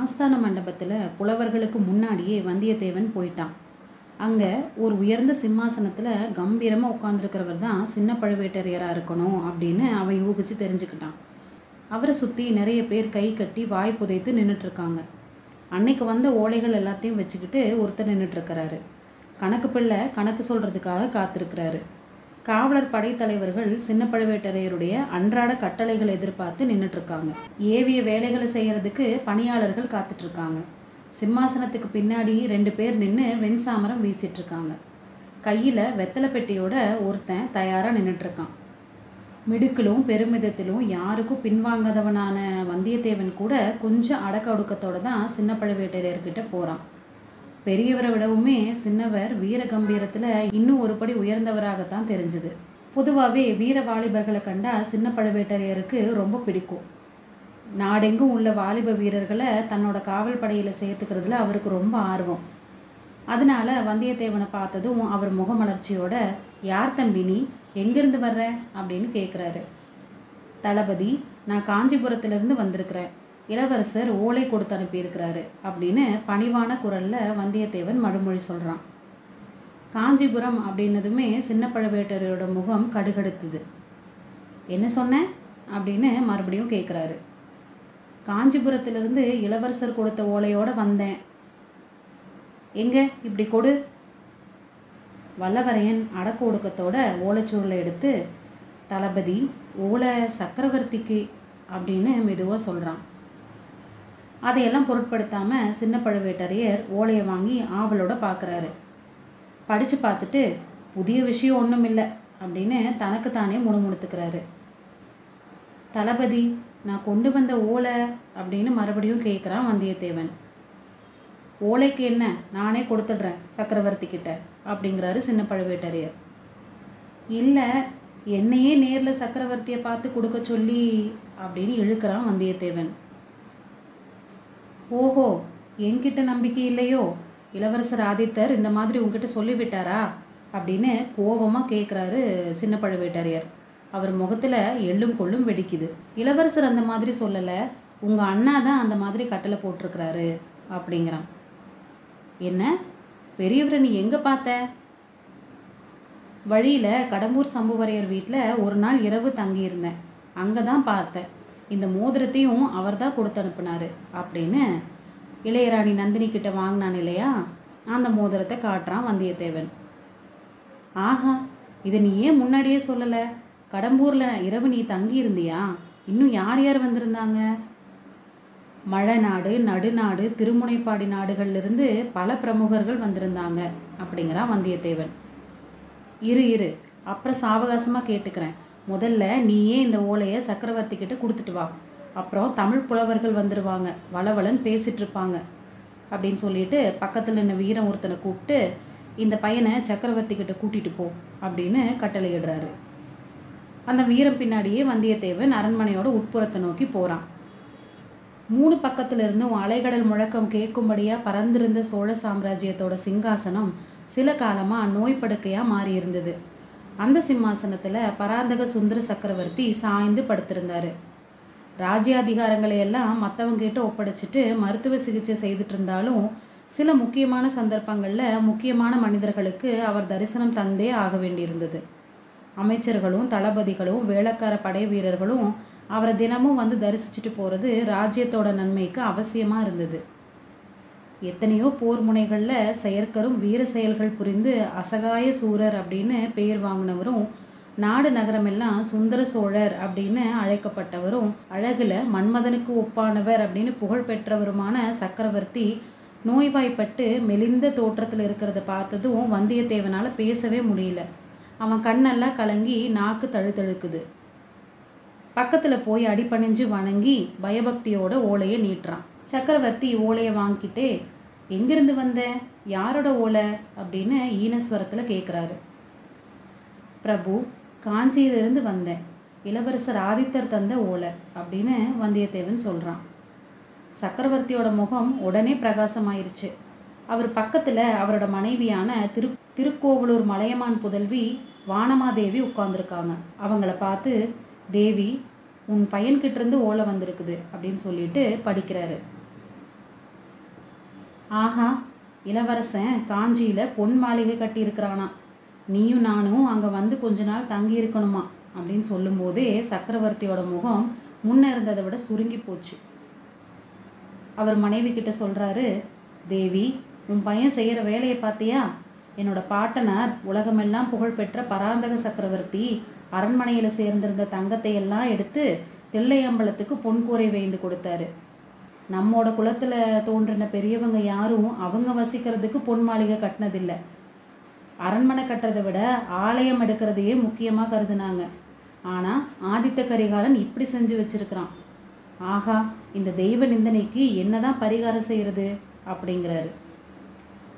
ஆஸ்தான மண்டபத்தில் புலவர்களுக்கு முன்னாடியே வந்தியத்தேவன் போயிட்டான். அங்கே ஒரு உயர்ந்த சிம்மாசனத்தில் கம்பீரமாக உட்காந்துருக்கிறவர் தான் சின்ன பழுவேட்டரையராக இருக்கணும் அப்படின்னு அவன் யூகிச்சு தெரிஞ்சுக்கிட்டான். அவரை சுற்றி நிறைய பேர் கை கட்டி வாய் புதைத்து நின்றுட்டுருக்காங்க அன்னைக்கு வந்த ஓலைகள் எல்லாத்தையும் வச்சுக்கிட்டு ஒருத்தர் நின்றுட்டுருக்கிறாரு கணக்கு பிள்ளை கணக்கு சொல்கிறதுக்காக காத்திருக்கிறாரு. காவலர் படைத்தலைவர்கள் சின்ன பழுவேட்டரையருடைய அன்றாட கட்டளைகளை எதிர்பார்த்து நின்றுட்டுருக்காங்க ஏவிய வேலைகளை செய்கிறதுக்கு பணியாளர்கள் காத்துட்ருக்காங்க சிம்மாசனத்துக்கு பின்னாடி ரெண்டு பேர் நின்று வெண்சாமரம் வீசிட்டுருக்காங்க. கையில் வெத்தலை பெட்டியோட ஒருத்தன் தயாராக நின்றுட்டுருக்கான் மிடுக்கிலும் பெருமிதத்திலும் யாருக்கும் பின்வாங்காதவனான வந்தியத்தேவன் கூட கொஞ்சம் அடக்க ஒடுக்கத்தோடு தான் சின்ன பழுவேட்டரையர்கிட்ட போகிறான் பெரியவரை விடவுமே சின்னவர் வீர கம்பீரத்தில் இன்னும் ஒரு படி உயர்ந்தவராகத்தான் தெரிஞ்சுது. பொதுவாகவே வீர வாலிபர்களை கண்டா சின்ன பழுவேட்டரையருக்கு ரொம்ப பிடிக்கும். நாடெங்கும் உள்ள வாலிப வீரர்களை தன்னோட காவல் படையில் சேர்த்துக்கிறதுல அவருக்கு ரொம்ப ஆர்வம். அதனால வந்தியத்தேவனை பார்த்ததும் அவர் முகமலர்ச்சியோட யார் தம்பி நீ? எங்கேருந்து வர்ற? அப்படின்னு கேட்குறாரு தளபதி நான் காஞ்சிபுரத்திலிருந்து வந்திருக்கிறேன். இளவரசர் ஓலை கொடுத்து அனுப்பியிருக்கிறாரு அப்படின்னு பணிவான குரலில் வந்தியத்தேவன் மறுமொழி சொல்கிறான் காஞ்சிபுரம் அப்படின்னதுமே சின்ன பழுவேட்டரையோட முகம் கடுகடுத்துது. என்ன சொன்னேன் அப்படின்னு மறுபடியும் கேட்குறாரு காஞ்சிபுரத்திலிருந்து இளவரசர் கொடுத்த ஓலையோடு வந்தேன். எங்கே? இப்படி கொடு. வல்லவரையன் அடக்கு ஒடுக்கத்தோட ஓலைச்சுருளை எடுத்து தளபதி ஓலை சக்கரவர்த்திக்கு அப்படின்னு மெதுவாக சொல்கிறான் அதையெல்லாம் பொருட்படுத்தாமல் சின்ன பழுவேட்டரையர் ஓலையை வாங்கி ஆவலோட பார்க்குறாரு படித்து பார்த்துட்டு புதிய விஷயம் ஒன்றும் இல்லை அப்படின்னு தனக்கு தானே முணுமுணுத்துக்கிறாரு. தளபதி நான் கொண்டு வந்த ஓலை அப்படின்னு மறுபடியும் கேட்குறான் வந்தியத்தேவன். ஓலைக்கு என்ன? நானே கொடுத்துட்றேன் சக்கரவர்த்தி கிட்ட அப்படிங்கிறாரு சின்ன பழுவேட்டரையர். இல்லை என்னையே நேரில் சக்கரவர்த்தியை பார்த்து கொடுக்க சொல்லி அப்படின்னு இழுக்கிறான் வந்தியத்தேவன். ஓஹோ என்கிட்ட நம்பிக்கை இல்லையோ? இளவரசர் ஆதித்தர் இந்த மாதிரி உங்ககிட்ட சொல்லிவிட்டாரா? அப்படின்னு கோபமாக கேட்குறாரு சின்ன பழுவேட்டரையர். அவர் முகத்தில் எள்ளும் கொள்ளும் வெடிக்குது. இளவரசர் அந்த மாதிரி சொல்லலை. உங்கள் அண்ணா தான் அந்த மாதிரி கட்டளை போட்டிருக்கிறாரு அப்படிங்கிறான். என்ன? பெரியவரை நீ எங்கே பார்த்த? வழியில் கடம்பூர் சம்புவரையர் வீட்டில் ஒரு நாள் இரவு தங்கியிருந்தேன். அங்கே தான் பார்த்தேன். இந்த மோதிரத்தையும் அவர் தான் கொடுத்து அனுப்புனாரு. அப்படின்னு இளையராணி நந்தினி கிட்ட வாங்கினான் இல்லையா? அந்த மோதிரத்தை காட்டுறான் வந்தியத்தேவன். ஆஹா இதை நீ ஏன் முன்னாடியே சொல்லலை? கடம்பூரில் இரவு நீ தங்கி இருந்தியா இன்னும் யார் யார் வந்திருந்தாங்க? மழநாடு நடுநாடு திருமுனைப்பாடி நாடுகள்லேருந்து பல பிரமுகர்கள் வந்திருந்தாங்க அப்படிங்கிறான் வந்தியத்தேவன். இரு இரு அப்புறம் சாவகாசமாக கேட்டுக்கிறேன். முதல்ல நீயே இந்த ஓலையை சக்கரவர்த்தி கிட்ட கொடுத்துட்டு வா. அப்புறம் தமிழ் புலவர்கள் வந்துடுவாங்க வளவலன் பேசிட்டு இருப்பாங்க அப்படின்னு சொல்லிட்டு பக்கத்தில் நின்ன வீரம் ஒருத்தனை கூப்பிட்டு இந்த பையனை சக்கரவர்த்தி கிட்ட கூட்டிட்டு போ அப்படின்னு கட்டளையிடுறாரு அந்த வீரம் பின்னாடியே வந்தியத்தேவன் அரண்மனையோட உட்புறத்தை நோக்கி போகிறான் மூணு பக்கத்திலிருந்தும் அலைகடல் முழக்கம் கேட்கும்படியாக பறந்திருந்த சோழ சாம்ராஜ்யத்தோட சிங்காசனம் சில காலமாக நோய் படுக்கையாக மாறியிருந்தது. அந்த சிம்மாசனத்தில் பராந்தக சுந்தர சக்கரவர்த்தி சாய்ந்து படுத்திருந்தார். ராஜ்யாதிகாரங்களை எல்லாம் மற்றவங்கிட்ட ஒப்படைச்சிட்டு மருத்துவ சிகிச்சை செய்துட்டு இருந்தாலும் சில முக்கியமான சந்தர்ப்பங்களில் முக்கியமான மனிதர்களுக்கு அவர் தரிசனம் தந்தே ஆக வேண்டியிருந்தது. அமைச்சர்களும் தளபதிகளும் வேளக்கார படை வீரர்களும் அவரை தினமும் வந்து தரிசிச்சுட்டு போகிறது ராஜ்யத்தோட நன்மைக்கு அவசியமாக இருந்தது. எத்தனையோ போர் முனைகளில் செயற்கரும் வீர செயல்கள் புரிந்து அசகாய சூரர் அப்படின்னு பெயர் வாங்கினவரும் நாடு நகரமெல்லாம் சுந்தர சோழர் அப்படின்னு அழைக்கப்பட்டவரும் அழகில் மன்மதனுக்கு ஒப்பானவர் அப்படின்னு புகழ் பெற்றவருமான சக்கரவர்த்தி நோய்வாய்ப்பட்டு மெலிந்த தோற்றத்தில் இருக்கிறத பார்த்ததும் வந்தியத்தேவனால் பேசவே முடியல. அவன் கண்ணெல்லாம் கலங்கி நாக்கு தழுத்தழுக்குது. பக்கத்தில் போய் அடிபணிஞ்சு வணங்கி பயபக்தியோட ஓலையை நீட்டுறான். சக்கரவர்த்தி ஓலையை வாங்கிட்டே எங்கிருந்து வந்த? யாரோட ஓலை? அப்படின்னு ஈனஸ்வரத்தில் கேட்குறாரு பிரபு காஞ்சியிலிருந்து வந்தேன் இளவரசர் ஆதித்தர் தந்த ஓலை அப்படின்னு வந்தியத்தேவன் சொல்கிறான் சக்கரவர்த்தியோட முகம் உடனே பிரகாசமாயிருச்சு. அவர் பக்கத்தில் அவரோட மனைவியான திரு திருக்கோவலூர் மலையமான் புதல்வி வானமாதேவி உட்காந்துருக்காங்க அவங்கள பார்த்து தேவி உன் பையன்கிட்டேருந்து ஓலை வந்திருக்குது அப்படின்னு சொல்லிட்டு படிக்கிறாரு. ஆஹா இளவரசன் காஞ்சியில் பொன் மாளிகை கட்டியிருக்கிறானா. நீயும் நானும் அங்கே வந்து கொஞ்ச நாள் தங்கி இருக்கணுமா அப்படின்னு சொல்லும்போதே சக்கரவர்த்தியோட முகம் முன்ன இருந்ததை விட சுருங்கி போச்சு. அவர் மனைவி கிட்ட சொல்கிறாரு தேவி உன் பையன் செய்கிற வேலையை பார்த்தியா? என்னோட பாட்டனார் உலகமெல்லாம் புகழ்பெற்ற பராந்தக சக்கரவர்த்தி அரண்மனையில் சேர்ந்திருந்த தங்கத்தை எல்லாம் எடுத்து தில்லையம்பலத்துக்கு பொன்கூரை வேய்ந்து கொடுத்தாரு. நம்மோட குலத்தில் தோன்றின பெரியவங்க யாரும் அவங்க வசிக்கிறதுக்கு பொன் மாளிகை கட்டினதில்லை. அரண்மனை கட்டுறதை விட ஆலயம் எடுக்கிறதையே முக்கியமாக கருதுனாங்க. ஆனால் ஆதித்த கரிகாலன் இப்படி செஞ்சு வச்சிருக்கிறான். ஆகா இந்த தெய்வ நிந்தனைக்கு என்னதான் பரிகாரம் செய்கிறது அப்படிங்கிறாரு.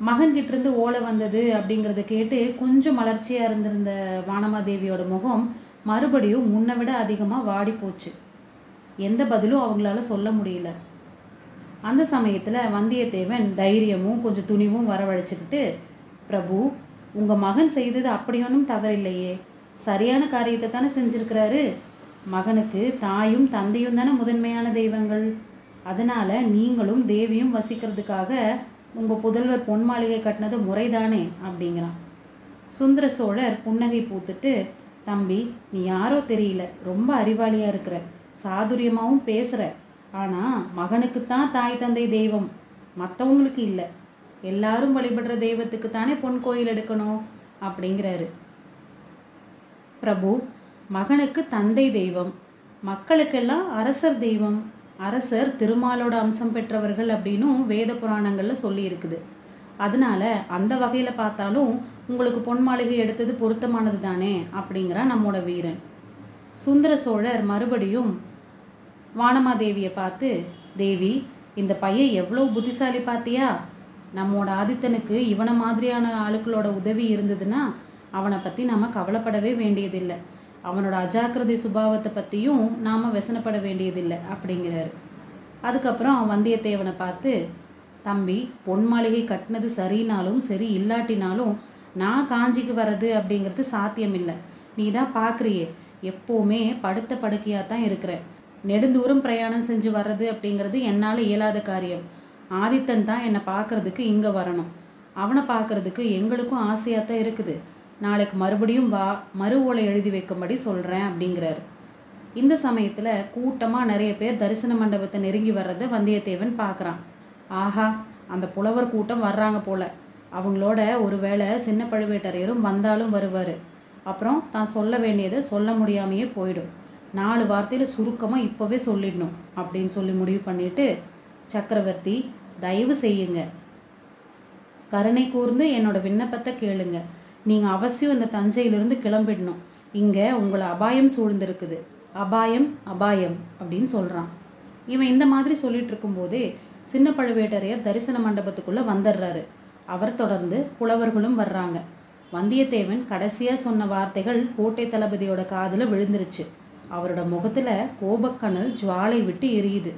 மகன்கிட்டருந்து ஓலை வந்தது அப்படிங்கிறத கேட்டு கொஞ்சம் மலர்ச்சியாக இருந்திருந்த வானமாதேவியோட முகம் மறுபடியும் முன்னை விட அதிகமாக வாடி போச்சு எந்த பதிலும் அவங்களால சொல்ல முடியல. அந்த சமயத்தில் வந்தியத்தேவன் தைரியமும் கொஞ்சம் துணிவும் வரவழைச்சிக்கிட்டு பிரபு உங்கள் மகன் செய்தது அப்படி ஒன்றும் தவறில்லையே. சரியான காரியத்தை தானே செஞ்சுருக்கிறாரு. மகனுக்கு தாயும் தந்தையும் தானே முதன்மையான தெய்வங்கள். அதனால் நீங்களும் தேவியும் வசிக்கிறதுக்காக உங்கள் புதல்வர் பொன் மாளிகை கட்டினது முறைதானே? அப்படிங்கிறான். சுந்தர சோழர் புன்னகை பூத்துட்டு தம்பி நீ யாரோ தெரியல. ரொம்ப அறிவாளியாக இருக்கிற. சாதுரியமாகவும் பேசுகிற ஆனால் மகனுக்குத்தான் தாய் தந்தை தெய்வம். மற்றவங்களுக்கு இல்லை. எல்லாரும் வழிபடுற தெய்வத்துக்கு தானே பொன் கோயில் எடுக்கணும் அப்படிங்கிறாரு. பிரபு மகனுக்கு தந்தை தெய்வம். மக்களுக்கெல்லாம் அரசர் தெய்வம். அரசர் திருமாலோட அம்சம் பெற்றவர்கள் அப்படின்னும் வேத புராணங்களில் சொல்லி இருக்குது அதனால அந்த வகையில் பார்த்தாலும் உங்களுக்கு பொன் மாளிகை எடுத்தது பொருத்தமானது தானே அப்படிங்கிறான் நம்மோட வீரன். சுந்தர சோழர் மறுபடியும் வானமாதேவியை பார்த்து தேவி இந்த பையன் எவ்வளோ புத்திசாலி பார்த்தியா நம்மோட ஆதித்தனுக்கு இவனை மாதிரியான ஆளுக்களோட உதவி இருந்ததுன்னா அவனை பற்றி நம்ம கவலைப்படவே வேண்டியதில்லை. அவனோட அஜாக்கிரதை சுபாவத்தை பற்றியும் நாம் வெசனப்பட வேண்டியதில்லை அப்படிங்கிறாரு. அதுக்கப்புறம் வந்தியத்தேவனை பார்த்து தம்பி பொன் மாளிகை கட்டினது சரினாலும் சரி இல்லாட்டினாலும் நான் காஞ்சிக்கு வர்றது அப்படிங்கிறது சாத்தியம் இல்லை நீ தான் பார்க்குறியே எப்போவுமே படுத்த படுக்கையாக தான் இருக்கிறேன் நெடுந்தூரம் பிரயாணம் செஞ்சு வர்றது அப்படிங்கிறது என்னால் இயலாத காரியம். ஆதித்தன் தான் என்னை பார்க்கறதுக்கு இங்கே வரணும். அவனை பார்க்கறதுக்கு எங்களுக்கும் ஆசையாக தான் இருக்குது. நாளைக்கு மறுபடியும் வா மறு ஓலை எழுதி வைக்கும்படி சொல்கிறேன் அப்படிங்கிறாரு. இந்த சமயத்தில் கூட்டமாக நிறைய பேர் தரிசன மண்டபத்தை நெருங்கி வர்றதை வந்தியத்தேவன் பார்க்குறான். ஆஹா அந்த புலவர் கூட்டம் வர்றாங்க போல. அவங்களோட ஒருவேளை சின்ன பழுவேட்டரையரும் வந்தாலும் வருவார். அப்புறம் தான் சொல்ல வேண்டியதை சொல்ல முடியாமையே போயிடும். நாலு வார்த்தையில் சுருக்கமாக இப்போவே சொல்லிடணும் அப்படின்னு சொல்லி முடிவு பண்ணிட்டு சக்கரவர்த்தி தயவு செய்யுங்க. கருணை கூர்ந்து என்னோட விண்ணப்பத்தை கேளுங்க. நீங்கள் அவசியம் இந்த தஞ்சையிலிருந்து கிளம்பிடணும். இங்கே உங்களை அபாயம் சூழ்ந்திருக்குது. அபாயம் அபாயம் அப்படின்னு சொல்கிறான் இவன் இந்த மாதிரி சொல்லிட்டு இருக்கும்போது சின்ன பழுவேட்டரையர் தரிசன மண்டபத்துக்குள்ளே வந்துடுறாரு. அவர் தொடர்ந்து புலவர்களும் வர்றாங்க. வந்தியத்தேவன் கடைசியாக சொன்ன வார்த்தைகள் கோட்டை தளபதியோட காதில் விழுந்துருச்சு. அவரோட முகத்தில் கோபக்கணல் ஜுவாலை விட்டு எரியுது.